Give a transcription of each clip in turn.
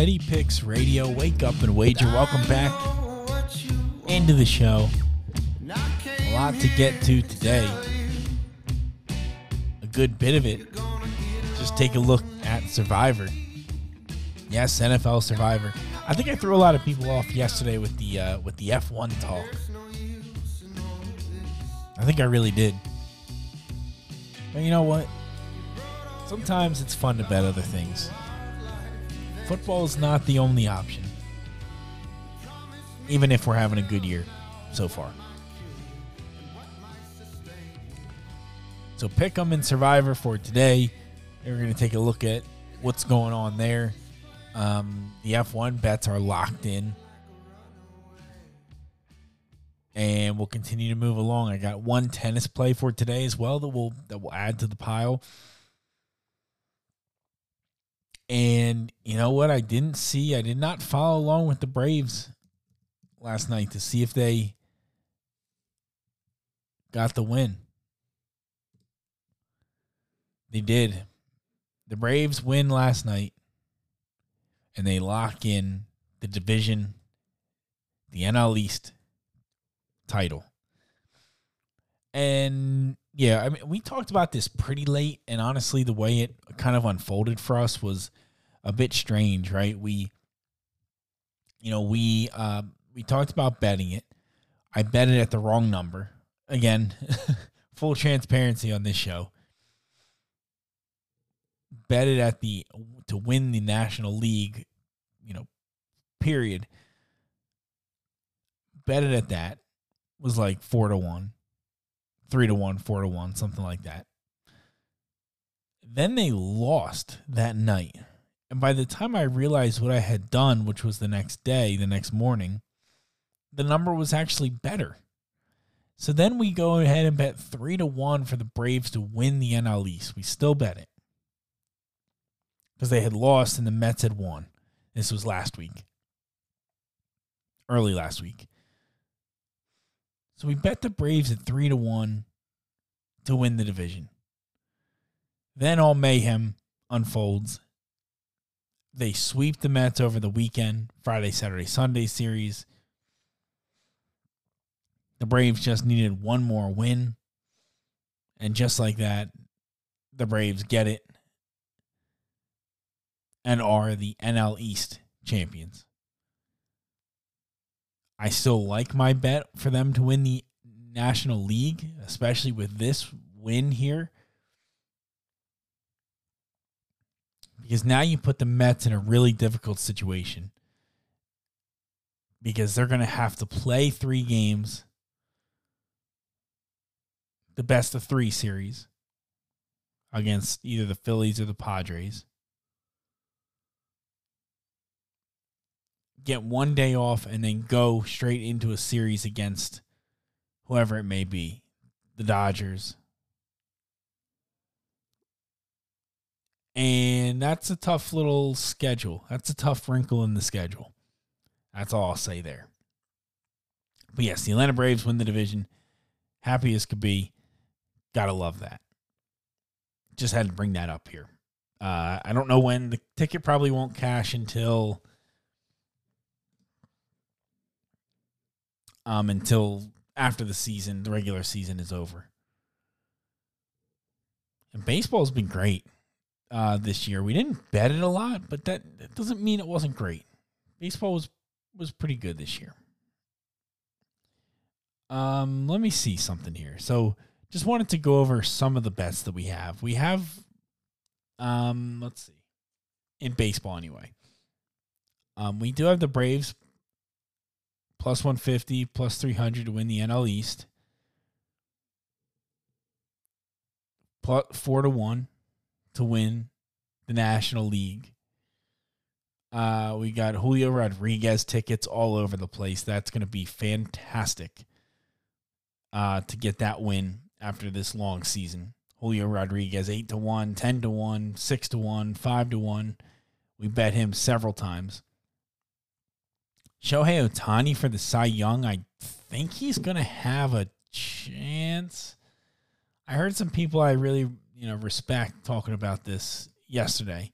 Steady Picks Radio. Wake up and wager. Welcome back into the show. A lot to get to today. A good bit of it. Just take a look at Survivor. Yes, NFL Survivor. I think I threw a lot of people off yesterday with the uh, with the F1 talk. I think I really did. But you know what? Sometimes it's fun to bet other things football is not the only option. Even if we're having a good year so far. So pick them in Survivor for today. We're going to take a look at what's going on there. Um, the F1 bets are locked in. And we'll continue to move along. I got one tennis play for today as well that will that will add to the pile. And you know what? I didn't see, I did not follow along with the Braves last night to see if they got the win. They did. The Braves win last night and they lock in the division, the NL East title. And yeah, I mean, we talked about this pretty late, and honestly, the way it kind of unfolded for us was a bit strange, right? We, you know, we uh, we talked about betting it. I bet it at the wrong number. Again, full transparency on this show. Bet it at the to win the National League, you know, period. Bet it at that was like four to one, three to one, four to one, something like that. Then they lost that night and by the time I realized what I had done, which was the next day, the next morning, the number was actually better. So then we go ahead and bet three to one for the Braves to win the NL East. We still bet it because they had lost and the Mets had won. This was last week, early last week. So we bet the Braves at three to one to win the division. Then all mayhem unfolds they sweep the Mets over the weekend, Friday, Saturday, Sunday series. The Braves just needed one more win. And just like that, the Braves get it and are the NL East champions. I still like my bet for them to win the National League, especially with this win here. because now you put the Mets in a really difficult situation because they're going to have to play three games, the best of three series against either the Phillies or the Padres. Get one day off and then go straight into a series against whoever it may be the Dodgers, And that's a tough little schedule. That's a tough wrinkle in the schedule. That's all I'll say there. But yes, the Atlanta Braves win the division. Happy as could be. Gotta love that. Just had to bring that up here. Uh, I don't know when the ticket probably won't cash until um until after the season, the regular season is over. And baseball's been great uh, this year. We didn't bet it a lot, but that, that doesn't mean it wasn't great. Baseball was was pretty good this year. Um, let me see something here. So just wanted to go over some of the bets that we have. We have um, let's see. In baseball anyway. Um, we do have the Braves plus 150, plus 300 to win the NL East. Plus 4 to 1 to win the National League. Uh, we got Julio Rodriguez tickets all over the place. That's going to be fantastic uh, to get that win after this long season. Julio Rodriguez, 8 to 1, 10 to 1, 6 to 1, 5 to 1. We bet him several times. Shohei Ohtani for the Cy Young, I think he's to have a chance. I heard some people I really, you know, respect talking about this yesterday.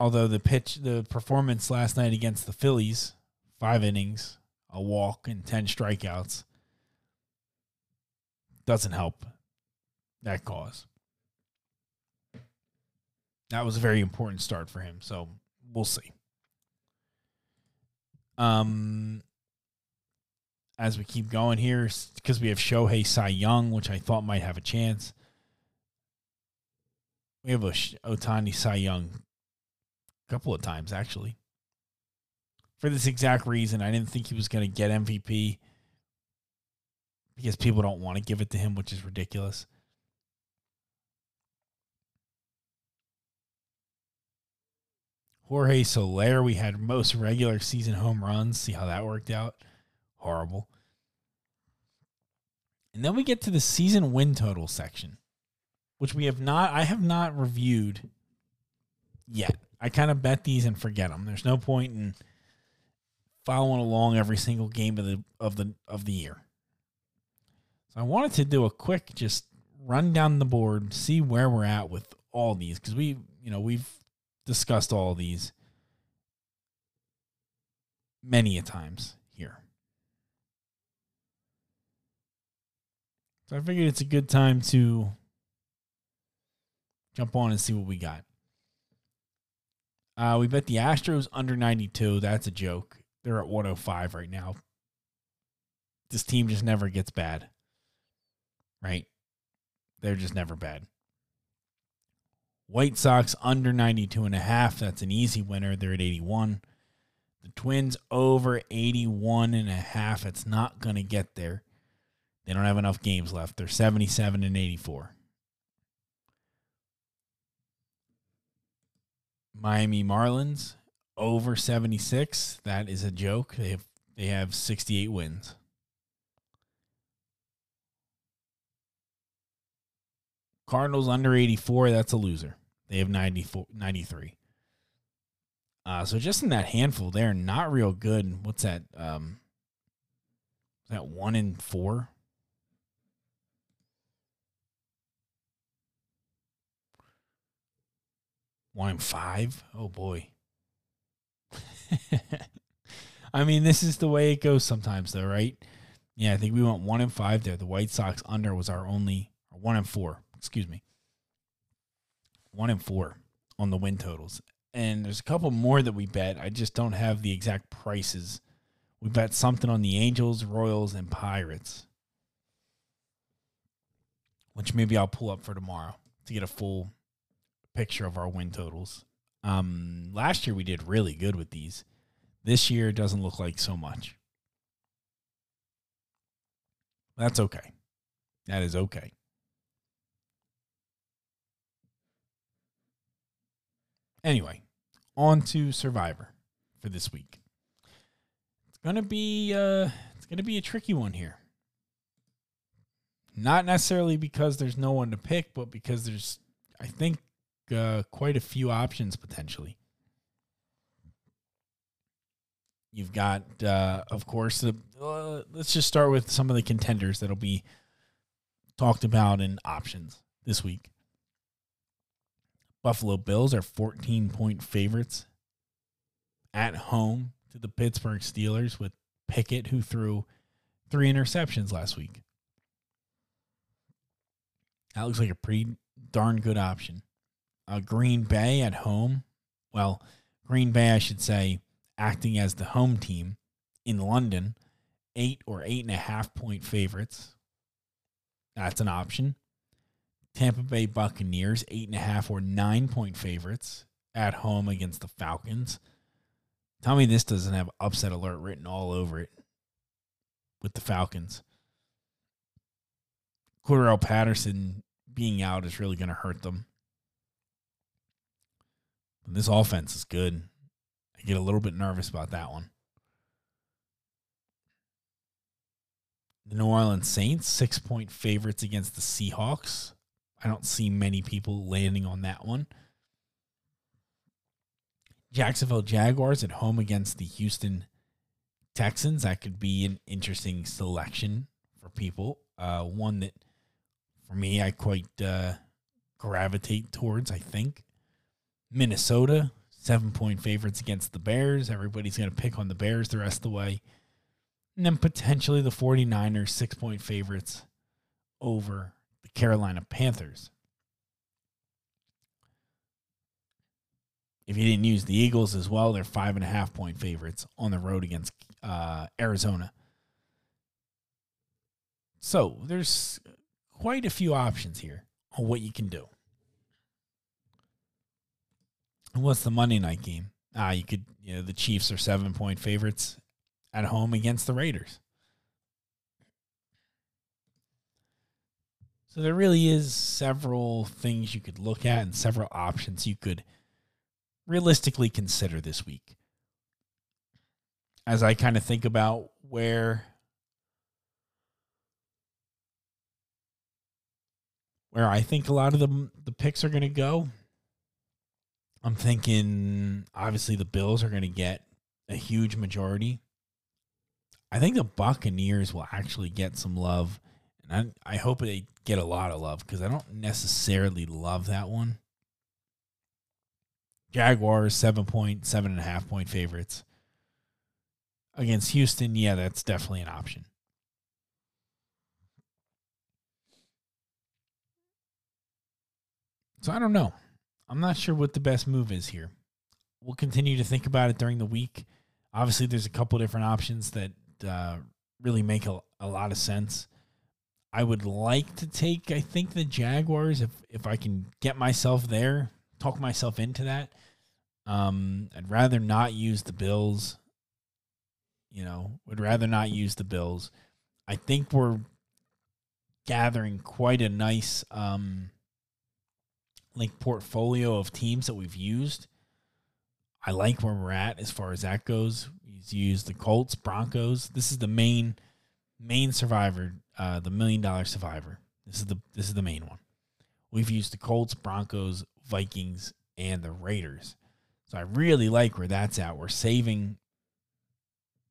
Although the pitch, the performance last night against the Phillies, five innings, a walk, and 10 strikeouts, doesn't help that cause. That was a very important start for him. So we'll see. Um, as we keep going here, because we have Shohei Cy Young, which I thought might have a chance. We have a Ohtani Cy Young a couple of times, actually. For this exact reason, I didn't think he was going to get MVP because people don't want to give it to him, which is ridiculous. Jorge Soler, we had most regular season home runs. See how that worked out? Horrible. And then we get to the season win total section, which we have not, I have not reviewed yet. I kind of bet these and forget them. There's no point in following along every single game of the of the of the year. So I wanted to do a quick just run down the board, see where we're at with all these because we, you know, we've discussed all these many a times here. So I figured it's a good time to jump on and see what we got. Uh, we bet the Astros under 92. That's a joke. They're at 105 right now. This team just never gets bad. Right? They're just never bad. White Sox under 92 and a half. That's an easy winner. They're at 81. The Twins over 81 and a half. It's not going to get there. They don't have enough games left. They're 77 and 84. Miami Marlins over 76. That is a joke. They have they have 68 wins. Cardinals under 84, that's a loser. They have 94 93. Uh, so just in that handful, they're not real good. What's that? Um, that one in four? One in five? Oh boy. I mean, this is the way it goes sometimes, though, right? Yeah, I think we went one in five there. The White Sox under was our only, one in four, excuse me. One in four on the win totals. And there's a couple more that we bet. I just don't have the exact prices. We bet something on the Angels, Royals, and Pirates, which maybe I'll pull up for tomorrow to get a full picture of our win totals. Um, last year we did really good with these. This year it doesn't look like so much. That's okay. That is okay. Anyway, on to Survivor for this week. It's gonna be uh it's gonna be a tricky one here. Not necessarily because there's no one to pick, but because there's I think uh, quite a few options potentially. You've got, uh, of course, the. Uh, let's just start with some of the contenders that'll be talked about in options this week. Buffalo Bills are 14 point favorites at home to the Pittsburgh Steelers with Pickett, who threw three interceptions last week. That looks like a pretty darn good option. Uh, Green Bay at home. Well, Green Bay, I should say, acting as the home team in London, eight or eight and a half point favorites. That's an option. Tampa Bay Buccaneers, eight and a half or nine point favorites at home against the Falcons. Tell me this doesn't have upset alert written all over it with the Falcons. Cordarrelle Patterson being out is really going to hurt them. This offense is good. I get a little bit nervous about that one. The New Orleans Saints, six point favorites against the Seahawks. I don't see many people landing on that one. Jacksonville Jaguars at home against the Houston Texans. That could be an interesting selection for people. Uh, one that, for me, I quite uh, gravitate towards, I think. Minnesota, seven point favorites against the Bears. Everybody's going to pick on the Bears the rest of the way. And then potentially the 49ers, six point favorites over the Carolina Panthers. If you didn't use the Eagles as well, they're five and a half point favorites on the road against uh, Arizona. So there's quite a few options here on what you can do. What's the Monday night game? Ah, you could, you know, the Chiefs are seven point favorites at home against the Raiders. So there really is several things you could look at and several options you could realistically consider this week. As I kind of think about where where I think a lot of the the picks are going to go, I'm thinking obviously the Bills are going to get a huge majority. I think the Buccaneers will actually get some love, and I, I hope they get a lot of love because I don't necessarily love that one. Jaguars seven point seven and a half point favorites against Houston. Yeah, that's definitely an option. So I don't know. I'm not sure what the best move is here. We'll continue to think about it during the week. Obviously, there's a couple different options that uh, really make a, a lot of sense. I would like to take, I think, the Jaguars if if I can get myself there, talk myself into that. Um, I'd rather not use the Bills. You know, would rather not use the Bills. I think we're gathering quite a nice um like portfolio of teams that we've used. I like where we're at as far as that goes. He's used the Colts, Broncos. This is the main main survivor, uh, the million dollar survivor. This is the this is the main one. We've used the Colts, Broncos, Vikings, and the Raiders. So I really like where that's at. We're saving,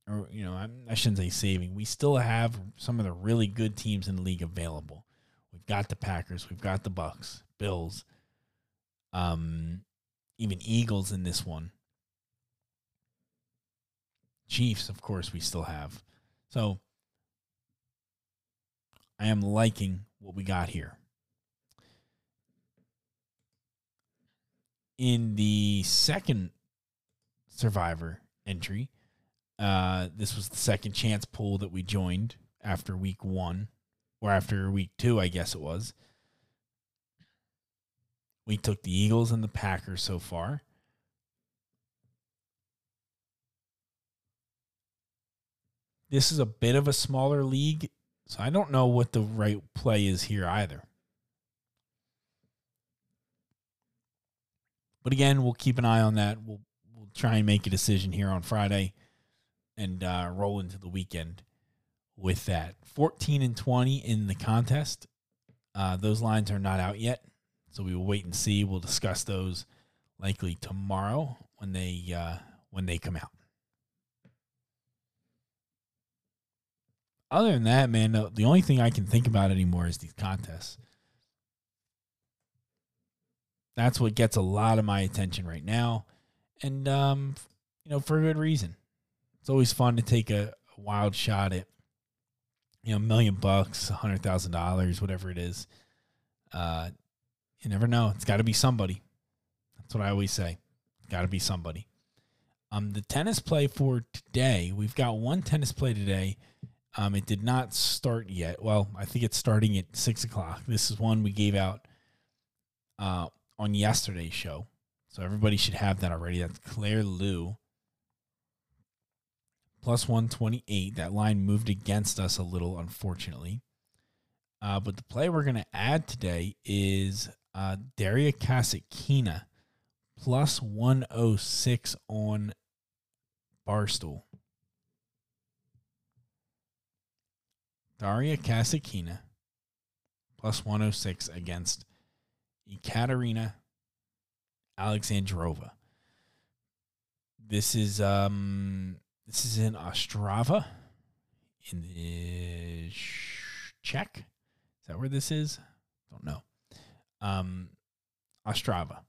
or you know, I shouldn't say saving. We still have some of the really good teams in the league available. We've got the Packers, we've got the Bucs, Bills, um, even Eagles in this one. Chiefs, of course, we still have. So I am liking what we got here. In the second survivor entry, uh, this was the second chance pool that we joined after week one, or after week two, I guess it was. We took the Eagles and the Packers so far. This is a bit of a smaller league, so I don't know what the right play is here either. But again, we'll keep an eye on that. We'll we'll try and make a decision here on Friday and uh, roll into the weekend with that. 14 and 20 in the contest. Uh, those lines are not out yet, so we will wait and see. We'll discuss those likely tomorrow when they uh, when they come out. Other than that, man, the, only thing I can think about anymore is these contests. That's what gets a lot of my attention right now, and um, you know, for a good reason. It's always fun to take a, a wild shot at, you know, a million bucks, a hundred thousand dollars, whatever it is. Uh, you never know. It's got to be somebody. That's what I always say. Got to be somebody. Um, the tennis play for today, we've got one tennis play today. Um, it did not start yet. Well, I think it's starting at six o'clock. This is one we gave out uh, on yesterday's show. So everybody should have that already. That's Claire Liu Plus 128. That line moved against us a little, unfortunately. Uh, but the play we're going to add today is uh, Daria Kasatkina plus 106 on Barstool. Daria Kasatkina plus 106 against Ekaterina Alexandrova. This is um this is in Ostrava in the Czech. Is that where this is? Don't know. Um Ostrava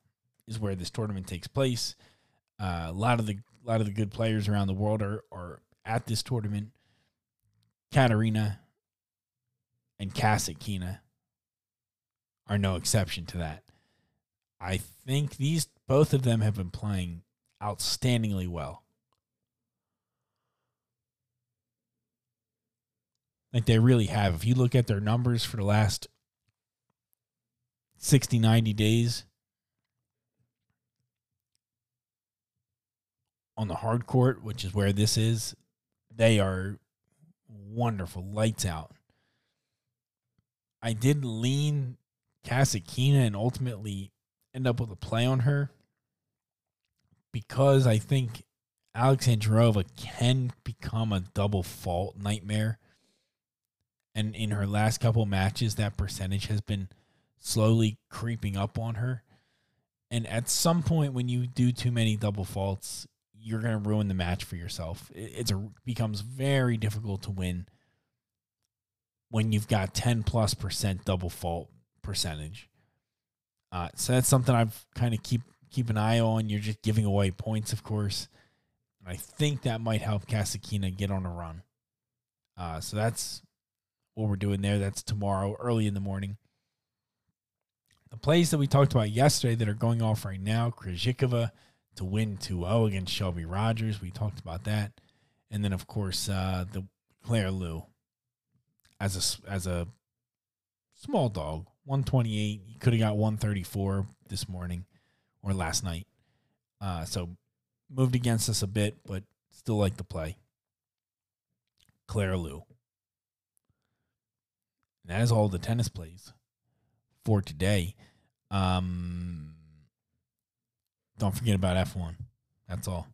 is where this tournament takes place. Uh, a lot of the a lot of the good players around the world are are at this tournament. Katerina and Kasatkina are no exception to that. I think these both of them have been playing outstandingly well. Like they really have. If you look at their numbers for the last 60, 90 days on the hard court, which is where this is, they are wonderful. Lights out. I did lean Kasatkina and ultimately end up with a play on her because I think Alexandrova can become a double fault nightmare. And in her last couple matches, that percentage has been slowly creeping up on her. And at some point, when you do too many double faults, you're going to ruin the match for yourself. It's a becomes very difficult to win when you've got 10 plus percent double fault percentage. Uh, so that's something I've kind of keep keep an eye on. You're just giving away points, of course. I think that might help Kasatkina get on a run. Uh, so that's what we're doing there. That's tomorrow, early in the morning. The plays that we talked about yesterday that are going off right now, Krejcikova to win 2-0 against Shelby Rogers. We talked about that. And then, of course, uh, the Claire Liu as a, as a small dog, 128. You could have got 134 this morning or last night. Uh, so moved against us a bit, but still like to play. Claire Liu. That is all the tennis plays for today. Um, don't forget about F1. That's all.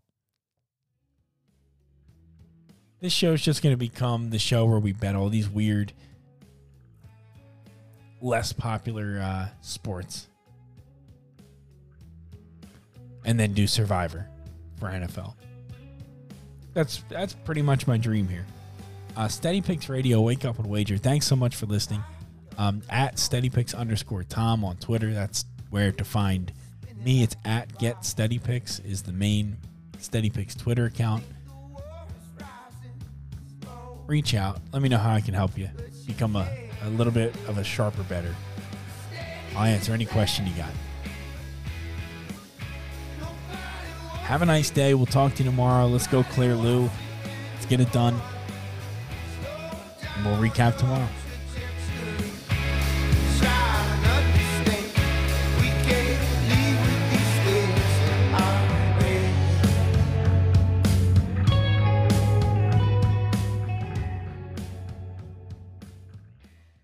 This show is just going to become the show where we bet all these weird – less popular uh, sports, and then do Survivor for NFL. That's that's pretty much my dream here. Uh, Steady Picks Radio, wake up and wager. Thanks so much for listening. Um, at Steady Picks underscore Tom on Twitter. That's where to find me. It's at Get Steady Picks is the main Steady Picks Twitter account. Reach out. Let me know how I can help you become a a little bit of a sharper better. I'll answer any question you got. Have a nice day. We'll talk to you tomorrow. Let's go, Claire Liu. Let's get it done. And we'll recap tomorrow.